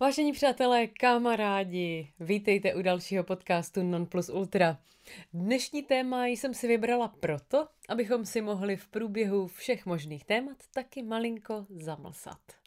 Vážení přátelé, kamarádi, vítejte u dalšího podcastu Non Plus Ultra. Dnešní téma jsem si vybrala proto, abychom si mohli v průběhu všech možných témat taky malinko zamlsat.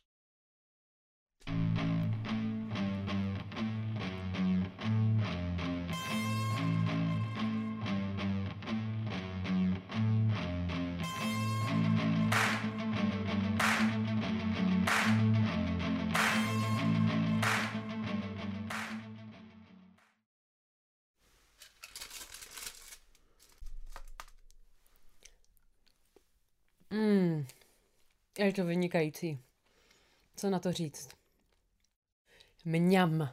Je to vynikající. Co na to říct? Mňam.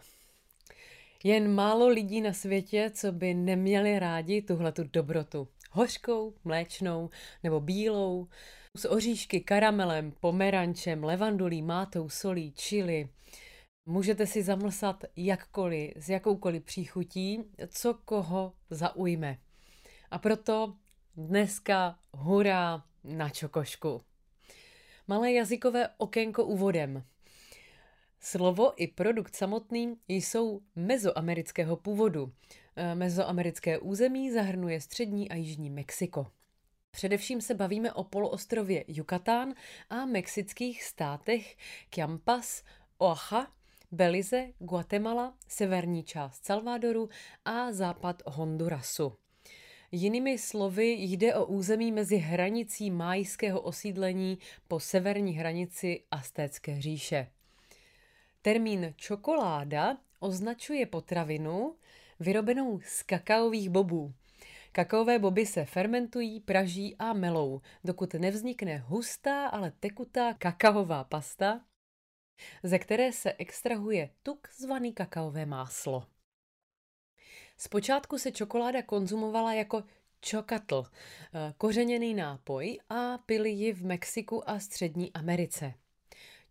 Jen málo lidí na světě, co by neměli rádi tuhle tu dobrotu. Hořkou, mléčnou nebo bílou, s oříšky, karamelem, pomerančem, levandulí, mátou, solí, čili. Můžete si zamlsat jakkoliv, s jakoukoliv příchutí, co koho zaujme. A proto dneska hurá na čokošku. Malé jazykové okénko úvodem. Slovo i produkt samotný jsou mezoamerického původu. E, mezoamerické území zahrnuje střední a jižní Mexiko. Především se bavíme o poloostrově Yucatán a mexických státech Chiapas, Oaxaca, Belize, Guatemala, severní část Salvadoru a západ Hondurasu. Jinými slovy jde o území mezi hranicí májského osídlení po severní hranici Aztécké říše. Termín čokoláda označuje potravinu vyrobenou z kakaových bobů. Kakaové boby se fermentují, praží a melou, dokud nevznikne hustá, ale tekutá kakaová pasta, ze které se extrahuje tuk zvaný kakaové máslo. Zpočátku se čokoláda konzumovala jako čokatl, eh, kořeněný nápoj a pili ji v Mexiku a Střední Americe.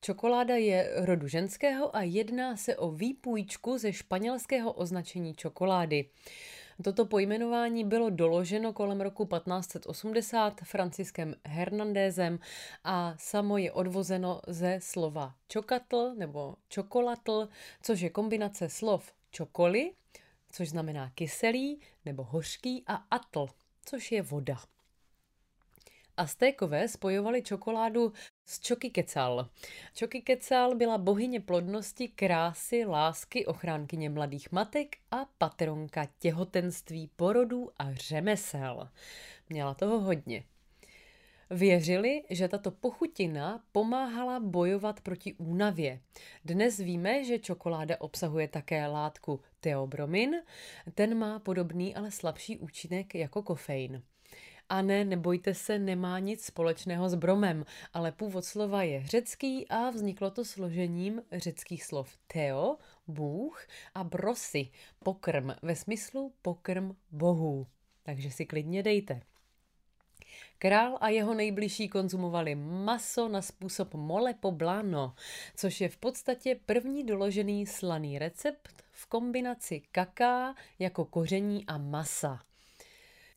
Čokoláda je rodu ženského a jedná se o výpůjčku ze španělského označení čokolády. Toto pojmenování bylo doloženo kolem roku 1580 Franciskem Hernandézem a samo je odvozeno ze slova čokatl nebo čokolatl, což je kombinace slov čokoli, což znamená kyselý nebo hořký a atl, což je voda. Aztékové spojovali čokoládu s Čokiquecal. Čokiquecal byla bohyně plodnosti, krásy, lásky, ochránkyně mladých matek a patronka těhotenství, porodů a řemesel. Měla toho hodně. Věřili, že tato pochutina pomáhala bojovat proti únavě. Dnes víme, že čokoláda obsahuje také látku teobromin. Ten má podobný, ale slabší účinek jako kofein. A ne, nebojte se, nemá nic společného s bromem, ale původ slova je řecký a vzniklo to složením řeckých slov teo, bůh a brosy, pokrm, ve smyslu pokrm bohů. Takže si klidně dejte. Král a jeho nejbližší konzumovali maso na způsob mole poblano, což je v podstatě první doložený slaný recept v kombinaci kaká jako koření a masa.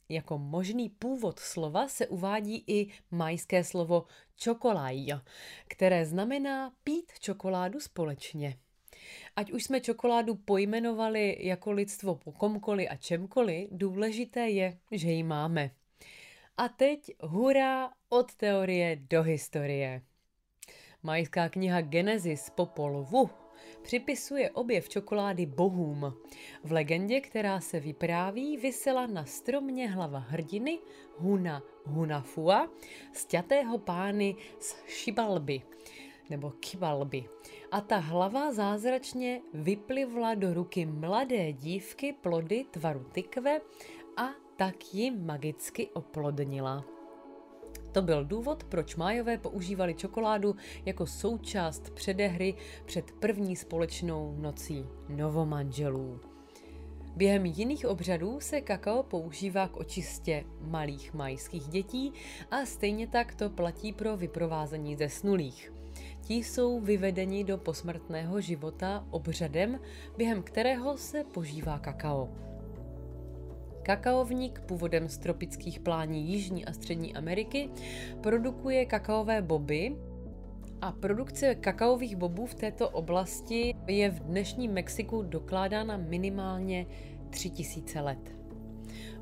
Jako možný původ slova se uvádí i majské slovo čokolaj, které znamená pít čokoládu společně. Ať už jsme čokoládu pojmenovali jako lidstvo po komkoli a čemkoliv, důležité je, že ji máme. A teď hurá od teorie do historie. Majská kniha Genesis Popol Vuh připisuje objev čokolády bohům. V legendě, která se vypráví, vysela na stromě hlava hrdiny Huna Hunafua, stětého pány z Šibalby nebo Kibalby. A ta hlava zázračně vyplivla do ruky mladé dívky plody tvaru tykve a tak ji magicky oplodnila. To byl důvod, proč Májové používali čokoládu jako součást předehry před první společnou nocí novomanželů. Během jiných obřadů se kakao používá k očistě malých majských dětí a stejně tak to platí pro vyprovázení zesnulých. Ti jsou vyvedeni do posmrtného života obřadem, během kterého se požívá kakao. Kakaovník původem z tropických plání Jižní a Střední Ameriky produkuje kakaové boby A produkce kakaových bobů v této oblasti je v dnešním Mexiku dokládána minimálně 3000 let.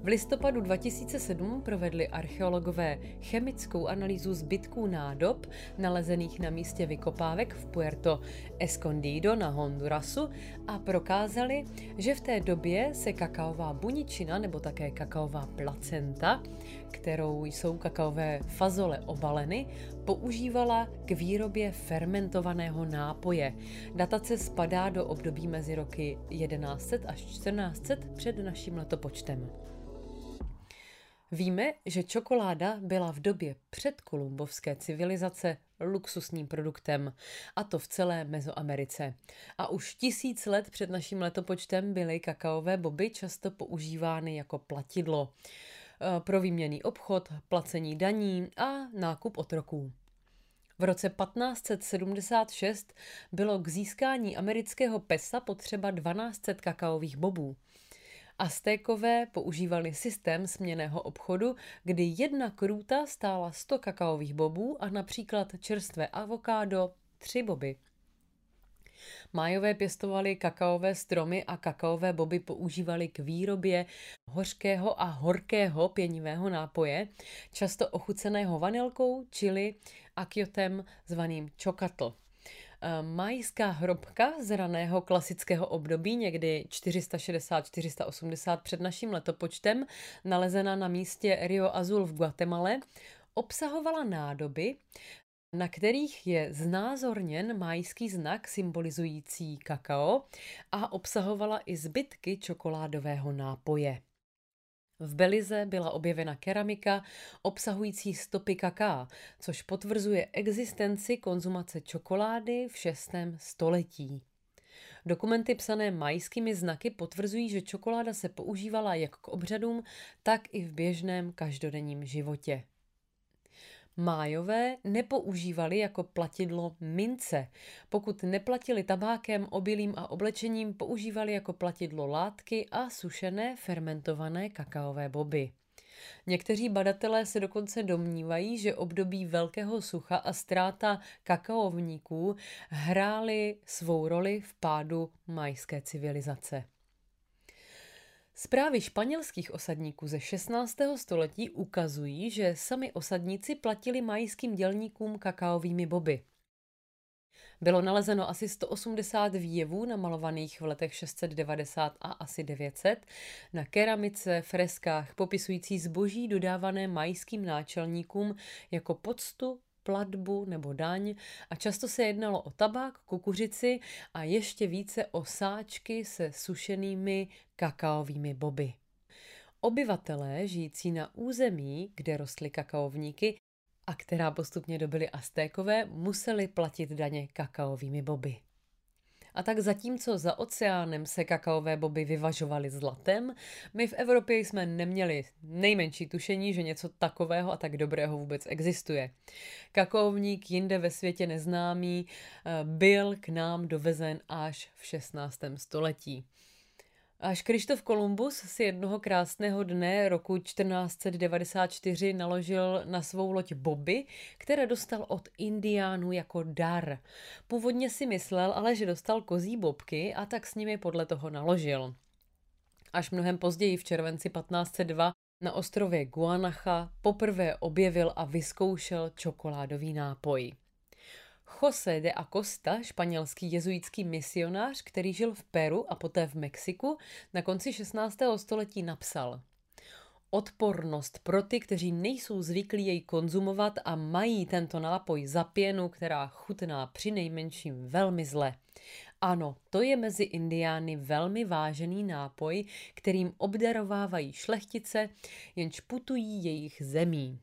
V listopadu 2007 provedli archeologové chemickou analýzu zbytků nádob nalezených na místě vykopávek v Puerto Escondido na Hondurasu a prokázali, že v té době se kakaová buničina nebo také kakaová placenta, kterou jsou kakaové fazole obaleny, používala k výrobě fermentovaného nápoje. Datace spadá do období mezi roky 1100 až 1400 před naším letopočtem. Víme, že čokoláda byla v době před kolumbovské civilizace luxusním produktem, a to v celé Mezoamerice. A už tisíc let před naším letopočtem byly kakaové boby často používány jako platidlo eh, pro výměný obchod, placení daní a nákup otroků. V roce 1576 bylo k získání amerického pesa potřeba 1200 kakaových bobů. Aztékové používali systém směného obchodu, kdy jedna krůta stála 100 kakaových bobů a například čerstvé avokádo 3 boby. Májové pěstovali kakaové stromy a kakaové boby používali k výrobě hořkého a horkého pěnivého nápoje, často ochuceného vanilkou, čili a kjotem zvaným čokatl. Eh, majská hrobka z raného klasického období, někdy 460-480 před naším letopočtem, nalezená na místě Rio Azul v Guatemala, obsahovala nádoby, na kterých je znázorněn majský znak symbolizující kakao a obsahovala i zbytky čokoládového nápoje. V Belize byla objevena keramika obsahující stopy kaká, což potvrzuje existenci konzumace čokolády v 6. století. Dokumenty psané majskými znaky potvrzují, že čokoláda se používala jak k obřadům, tak i v běžném každodenním životě. Májové nepoužívali jako platidlo mince. Pokud neplatili tabákem, obilím a oblečením, používali jako platidlo látky a sušené fermentované kakaové boby. Někteří badatelé se dokonce domnívají, že období velkého sucha a ztráta kakaovníků hrály svou roli v pádu majské civilizace. Zprávy španělských osadníků ze 16. století ukazují, že sami osadníci platili majským dělníkům kakaovými boby. Bylo nalezeno asi 180 výjevů namalovaných v letech 690 a asi 900 na keramice, freskách popisující zboží dodávané majským náčelníkům jako poctu platbu nebo daň a často se jednalo o tabák, kukuřici a ještě více o sáčky se sušenými kakaovými boby. Obyvatelé žijící na území, kde rostly kakaovníky a která postupně dobyly Aztékové, museli platit daně kakaovými boby. A tak zatímco za oceánem se kakaové boby vyvažovaly zlatem, my v Evropě jsme neměli nejmenší tušení, že něco takového a tak dobrého vůbec existuje. Kakaovník jinde ve světě neznámý eh, byl k nám dovezen až v 16. století. Až Krištof Kolumbus si jednoho krásného dne roku 1494 naložil na svou loď Bobby, které dostal od indiánů jako dar. Původně si myslel ale, že dostal kozí bobky a tak s nimi podle toho naložil. Až mnohem později v červenci 1502 na ostrově Guanacha poprvé objevil a vyzkoušel čokoládový nápoj. José de Acosta, španělský jezuitský misionář, který žil v Peru a poté v Mexiku, na konci 16. století napsal Odpornost pro ty, kteří nejsou zvyklí jej konzumovat a mají tento nápoj za pěnu, která chutná při nejmenším velmi zle. Ano, to je mezi indiány velmi vážený nápoj, kterým obdarovávají šlechtice, jenž putují jejich zemí.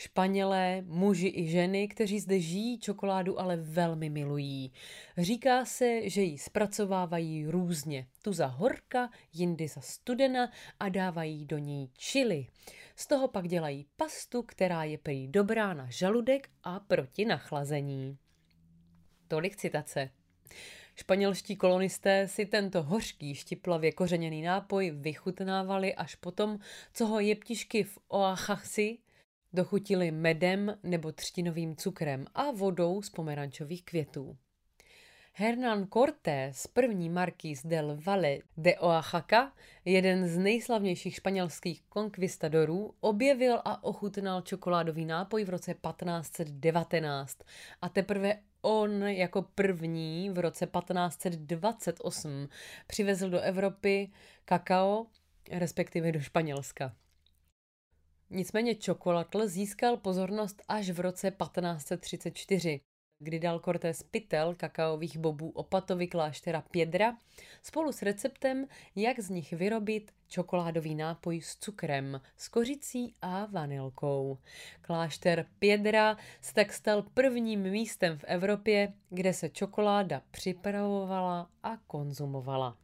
Španělé, muži i ženy, kteří zde žijí, čokoládu ale velmi milují. Říká se, že ji zpracovávají různě. Tu za horka, jindy za studena a dávají do ní čili. Z toho pak dělají pastu, která je prý dobrá na žaludek a proti nachlazení. Tolik citace. Španělští kolonisté si tento hořký, štiplavě kořeněný nápoj vychutnávali až potom, co ho jeptišky v Oaxaci Dochutili medem nebo třtinovým cukrem a vodou z pomerančových květů. Hernán Cortés, první markýz del Valle de Oaxaca, jeden z nejslavnějších španělských konkvistadorů, objevil a ochutnal čokoládový nápoj v roce 1519 a teprve on jako první v roce 1528 přivezl do Evropy kakao, respektive do Španělska. Nicméně čokolatl získal pozornost až v roce 1534, kdy dal Cortés pytel kakaových bobů opatovi kláštera Pědra spolu s receptem, jak z nich vyrobit čokoládový nápoj s cukrem, s kořicí a vanilkou. Klášter Pědra se tak stal prvním místem v Evropě, kde se čokoláda připravovala a konzumovala.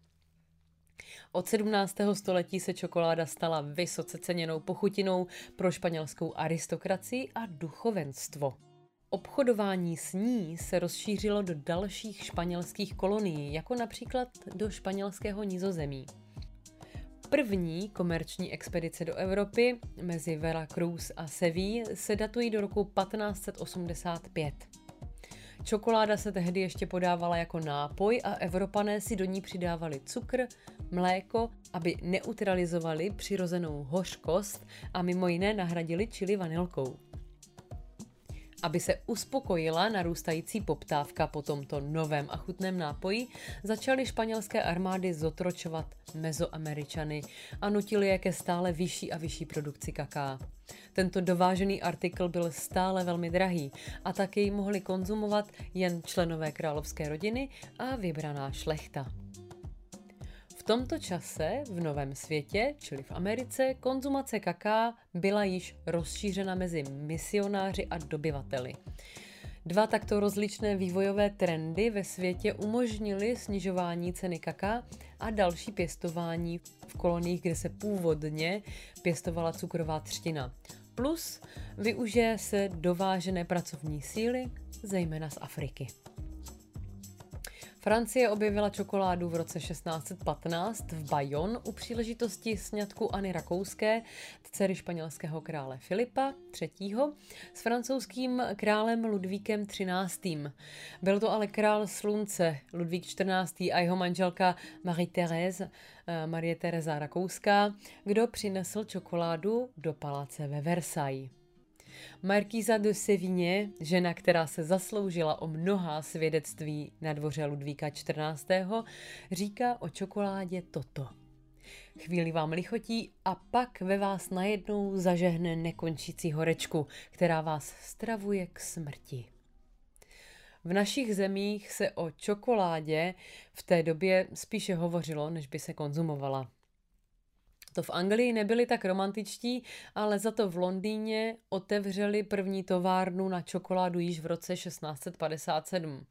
Od 17. století se čokoláda stala vysoce ceněnou pochutinou pro španělskou aristokracii a duchovenstvo. Obchodování s ní se rozšířilo do dalších španělských kolonií, jako například do španělského nizozemí. První komerční expedice do Evropy mezi Veracruz a Seville se datují do roku 1585. Čokoláda se tehdy ještě podávala jako nápoj a Evropané si do ní přidávali cukr, mléko, aby neutralizovali přirozenou hořkost a mimo jiné nahradili čili vanilkou. Aby se uspokojila narůstající poptávka po tomto novém a chutném nápoji, začaly španělské armády zotročovat mezoameričany a nutili je ke stále vyšší a vyšší produkci kaká. Tento dovážený artikl byl stále velmi drahý a tak jej mohli konzumovat jen členové královské rodiny a vybraná šlechta tomto čase v Novém světě, čili v Americe, konzumace kaká byla již rozšířena mezi misionáři a dobyvateli. Dva takto rozličné vývojové trendy ve světě umožnily snižování ceny kaká a další pěstování v koloniích, kde se původně pěstovala cukrová třtina. Plus využije se dovážené pracovní síly, zejména z Afriky. Francie objevila čokoládu v roce 1615 v Bayonne u příležitosti sňatku Anny Rakouské, dcery španělského krále Filipa III. s francouzským králem Ludvíkem XIII. Byl to ale král slunce Ludvík XIV. a jeho manželka Marie-Thérèse, eh, Marie Teresa Rakouská, kdo přinesl čokoládu do paláce ve Versailles. Markíza de Sevigné, žena, která se zasloužila o mnohá svědectví na dvoře Ludvíka XIV., říká o čokoládě toto. Chvíli vám lichotí a pak ve vás najednou zažehne nekončící horečku, která vás stravuje k smrti. V našich zemích se o čokoládě v té době spíše hovořilo, než by se konzumovala. To v Anglii nebyli tak romantičtí, ale za to v Londýně otevřeli první továrnu na čokoládu již v roce 1657.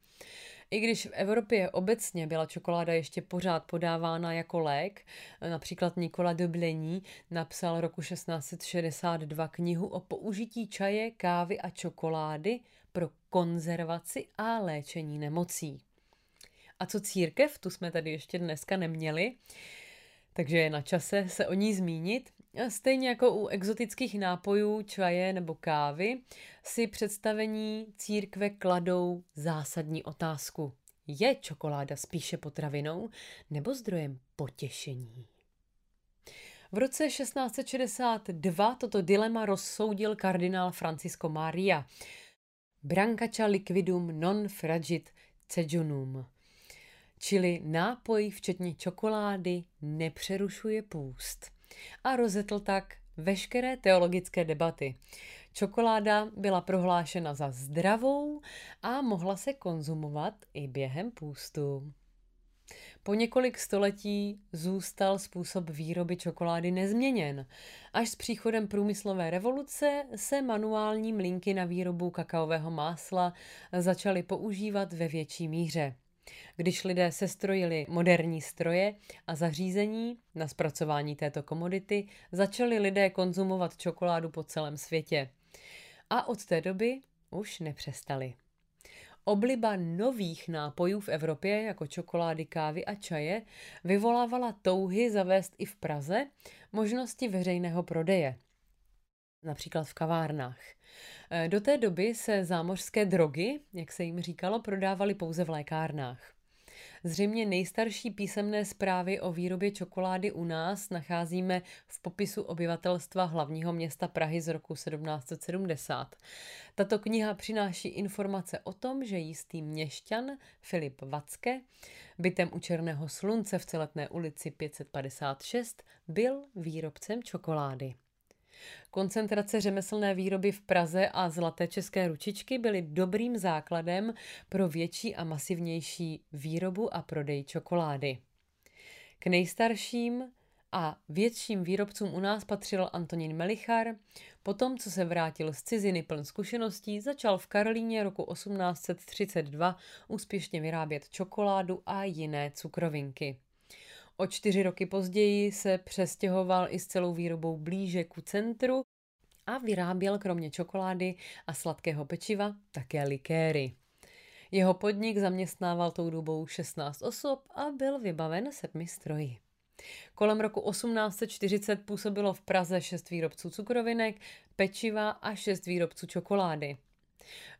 I když v Evropě obecně byla čokoláda ještě pořád podávána jako lék, například Nikola de Blení napsal roku 1662 knihu o použití čaje, kávy a čokolády pro konzervaci a léčení nemocí. A co církev, tu jsme tady ještě dneska neměli, takže je na čase se o ní zmínit. Stejně jako u exotických nápojů, čaje nebo kávy, si představení církve kladou zásadní otázku. Je čokoláda spíše potravinou nebo zdrojem potěšení? V roce 1662 toto dilema rozsoudil kardinál Francisco Maria. Brancača liquidum non fragit cejunum čili nápoj včetně čokolády nepřerušuje půst. A rozetl tak veškeré teologické debaty. Čokoláda byla prohlášena za zdravou a mohla se konzumovat i během půstu. Po několik století zůstal způsob výroby čokolády nezměněn. Až s příchodem průmyslové revoluce se manuální mlínky na výrobu kakaového másla začaly používat ve větší míře. Když lidé sestrojili moderní stroje a zařízení na zpracování této komodity, začali lidé konzumovat čokoládu po celém světě. A od té doby už nepřestali. Obliba nových nápojů v Evropě, jako čokolády, kávy a čaje, vyvolávala touhy zavést i v Praze možnosti veřejného prodeje. Například v kavárnách. Eh, do té doby se zámořské drogy, jak se jim říkalo, prodávaly pouze v lékárnách. Zřejmě nejstarší písemné zprávy o výrobě čokolády u nás nacházíme v popisu obyvatelstva hlavního města Prahy z roku 1770. Tato kniha přináší informace o tom, že jistý měšťan Filip Vacke, bytem u Černého slunce v celetné ulici 556, byl výrobcem čokolády. Koncentrace řemeslné výroby v Praze a zlaté české ručičky byly dobrým základem pro větší a masivnější výrobu a prodej čokolády. K nejstarším a větším výrobcům u nás patřil Antonín Melichar. Potom, co se vrátil z ciziny pln zkušeností, začal v Karlíně roku 1832 úspěšně vyrábět čokoládu a jiné cukrovinky. O čtyři roky později se přestěhoval i s celou výrobou blíže ku centru a vyráběl kromě čokolády a sladkého pečiva také likéry. Jeho podnik zaměstnával tou dobou 16 osob a byl vybaven sedmi stroji. Kolem roku 1840 působilo v Praze šest výrobců cukrovinek, pečiva a šest výrobců čokolády.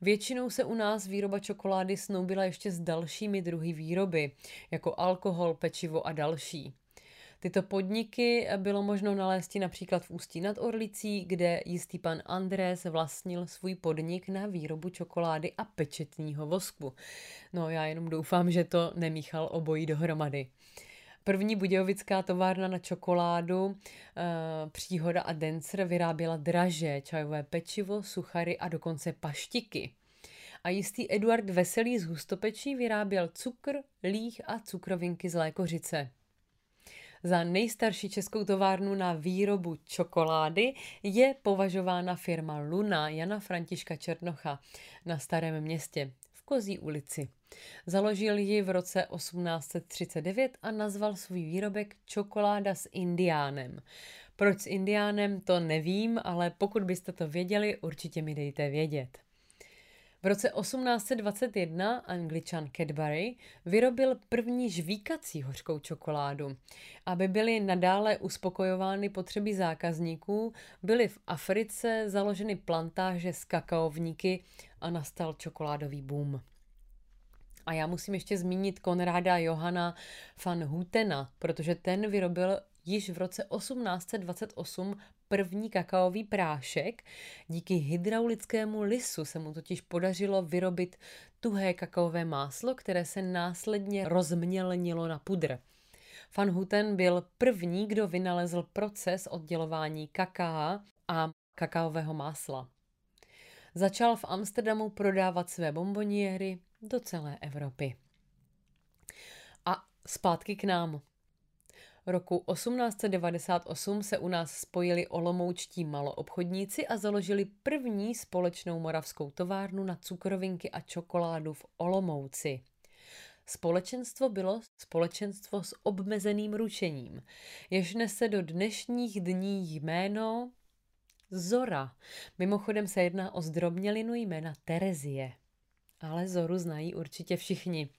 Většinou se u nás výroba čokolády snoubila ještě s dalšími druhy výroby, jako alkohol, pečivo a další. Tyto podniky bylo možno nalézt například v Ústí nad Orlicí, kde jistý pan Andrés vlastnil svůj podnik na výrobu čokolády a pečetního vosku. No já jenom doufám, že to nemíchal obojí dohromady. První budějovická továrna na čokoládu, eh, Příhoda a Dencer vyráběla draže, čajové pečivo, suchary a dokonce paštiky. A jistý Eduard Veselý z Hustopečí vyráběl cukr, líh a cukrovinky z Lékořice. Za nejstarší českou továrnu na výrobu čokolády je považována firma Luna Jana Františka Černocha na Starém městě v Kozí ulici. Založil ji v roce 1839 a nazval svůj výrobek Čokoláda s indiánem. Proč s indiánem, to nevím, ale pokud byste to věděli, určitě mi dejte vědět. V roce 1821 angličan Cadbury vyrobil první žvíkací hořkou čokoládu. Aby byly nadále uspokojovány potřeby zákazníků, byly v Africe založeny plantáže s kakaovníky a nastal čokoládový boom. A já musím ještě zmínit Konráda Johana van Hutena, protože ten vyrobil již v roce 1828 první kakaový prášek. Díky hydraulickému lisu se mu totiž podařilo vyrobit tuhé kakaové máslo, které se následně rozmělnilo na pudr. Van Houten byl první, kdo vynalezl proces oddělování kakaa a kakaového másla. Začal v Amsterdamu prodávat své bomboniery do celé Evropy. A zpátky k nám. Roku 1898 se u nás spojili olomoučtí maloobchodníci a založili první společnou moravskou továrnu na cukrovinky a čokoládu v Olomouci. Společenstvo bylo společenstvo s obmezeným ručením, jež nese do dnešních dní jméno Zora. Mimochodem se jedná o zdrobnělinu jména Terezie. Ale Zoru znají určitě všichni.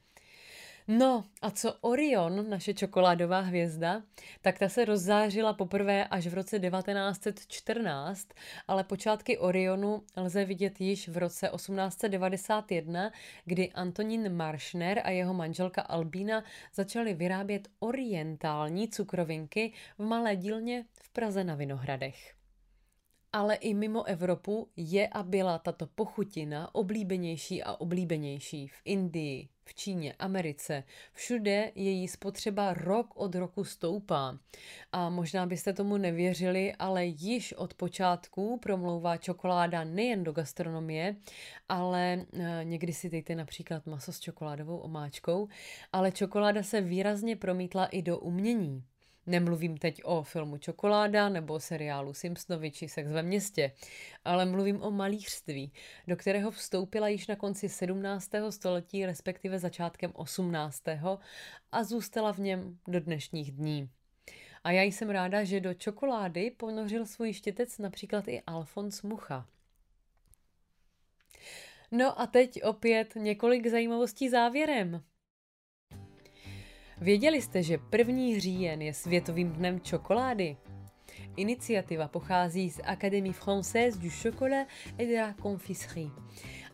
No a co Orion, naše čokoládová hvězda, tak ta se rozzářila poprvé až v roce 1914, ale počátky Orionu lze vidět již v roce 1891, kdy Antonín Maršner a jeho manželka Albína začali vyrábět orientální cukrovinky v malé dílně v Praze na Vinohradech ale i mimo Evropu je a byla tato pochutina oblíbenější a oblíbenější v Indii, v Číně, Americe. Všude její spotřeba rok od roku stoupá. A možná byste tomu nevěřili, ale již od počátku promlouvá čokoláda nejen do gastronomie, ale eh, někdy si dejte například maso s čokoládovou omáčkou, ale čokoláda se výrazně promítla i do umění. Nemluvím teď o filmu Čokoláda nebo seriálu Simpsonovi či Sex ve městě, ale mluvím o malířství, do kterého vstoupila již na konci 17. století, respektive začátkem 18. a zůstala v něm do dnešních dní. A já jsem ráda, že do čokolády ponořil svůj štětec například i Alfons Mucha. No a teď opět několik zajímavostí závěrem. Věděli jste, že první říjen je světovým dnem čokolády? Iniciativa pochází z Académie Française du Chocolat et de la Confiserie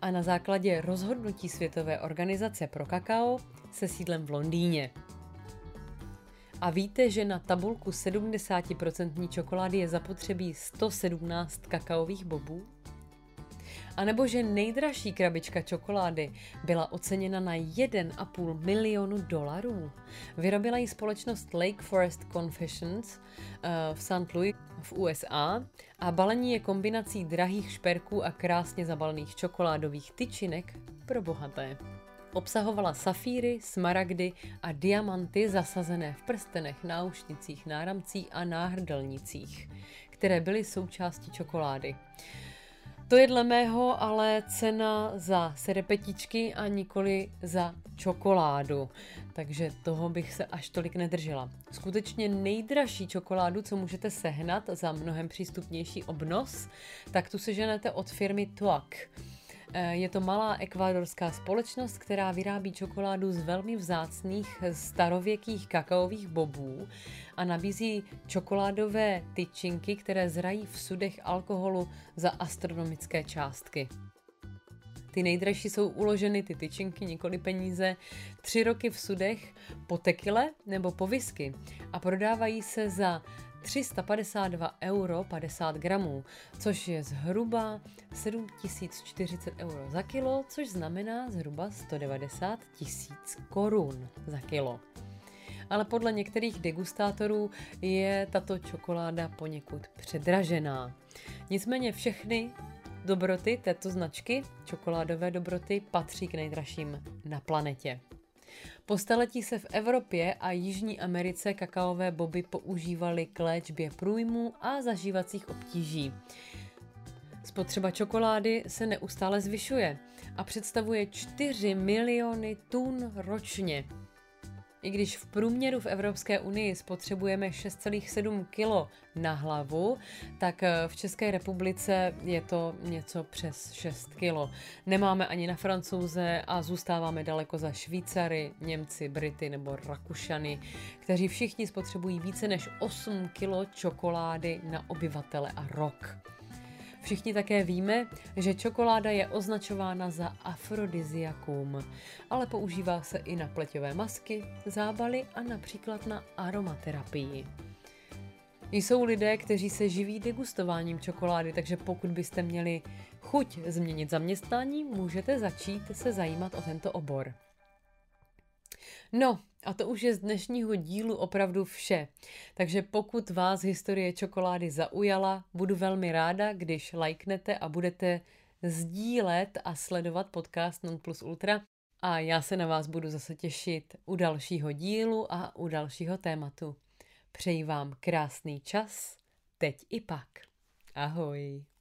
a na základě rozhodnutí Světové organizace pro kakao se sídlem v Londýně. A víte, že na tabulku 70% čokolády je zapotřebí 117 kakaových bobů? A nebo že nejdražší krabička čokolády byla oceněna na 1,5 milionu dolarů. Vyrobila ji společnost Lake Forest Confessions uh, v St. Louis v USA a balení je kombinací drahých šperků a krásně zabalených čokoládových tyčinek pro bohaté. Obsahovala safíry, smaragdy a diamanty zasazené v prstenech, náušnicích, náramcích a náhrdelnicích, které byly součástí čokolády. To je dle mého ale cena za serepetičky a nikoli za čokoládu. Takže toho bych se až tolik nedržela. Skutečně nejdražší čokoládu, co můžete sehnat za mnohem přístupnější obnos, tak tu seženete od firmy Tuak. Eh, je to malá ekvádorská společnost, která vyrábí čokoládu z velmi vzácných starověkých kakaových bobů a nabízí čokoládové tyčinky, které zrají v sudech alkoholu za astronomické částky. Ty nejdražší jsou uloženy ty tyčinky, nikoli peníze, tři roky v sudech po tekile nebo po whisky a prodávají se za 352 euro 50 gramů, což je zhruba 7040 euro za kilo, což znamená zhruba 190 tisíc korun za kilo. Ale podle některých degustátorů je tato čokoláda poněkud předražená. Nicméně všechny dobroty této značky, čokoládové dobroty, patří k nejdražším na planetě. Po staletí se v Evropě a Jižní Americe kakaové boby používaly k léčbě průjmů a zažívacích obtíží. Spotřeba čokolády se neustále zvyšuje a představuje 4 miliony tun ročně. I když v průměru v Evropské unii spotřebujeme 6,7 kg na hlavu, tak eh, v České republice je to něco přes 6 kg. Nemáme ani na Francouze a zůstáváme daleko za Švýcary, Němci, Brity nebo Rakušany, kteří všichni spotřebují více než 8 kg čokolády na obyvatele a rok. Všichni také víme, že čokoláda je označována za afrodiziakum, ale používá se i na pleťové masky, zábaly a například na aromaterapii. Jsou lidé, kteří se živí degustováním čokolády, takže pokud byste měli chuť změnit zaměstnání, můžete začít se zajímat o tento obor. No, a to už je z dnešního dílu opravdu vše. Takže pokud vás historie čokolády zaujala, budu velmi ráda, když lajknete a budete sdílet a sledovat podcast Non Plus Ultra. A já se na vás budu zase těšit u dalšího dílu a u dalšího tématu. Přeji vám krásný čas, teď i pak. Ahoj.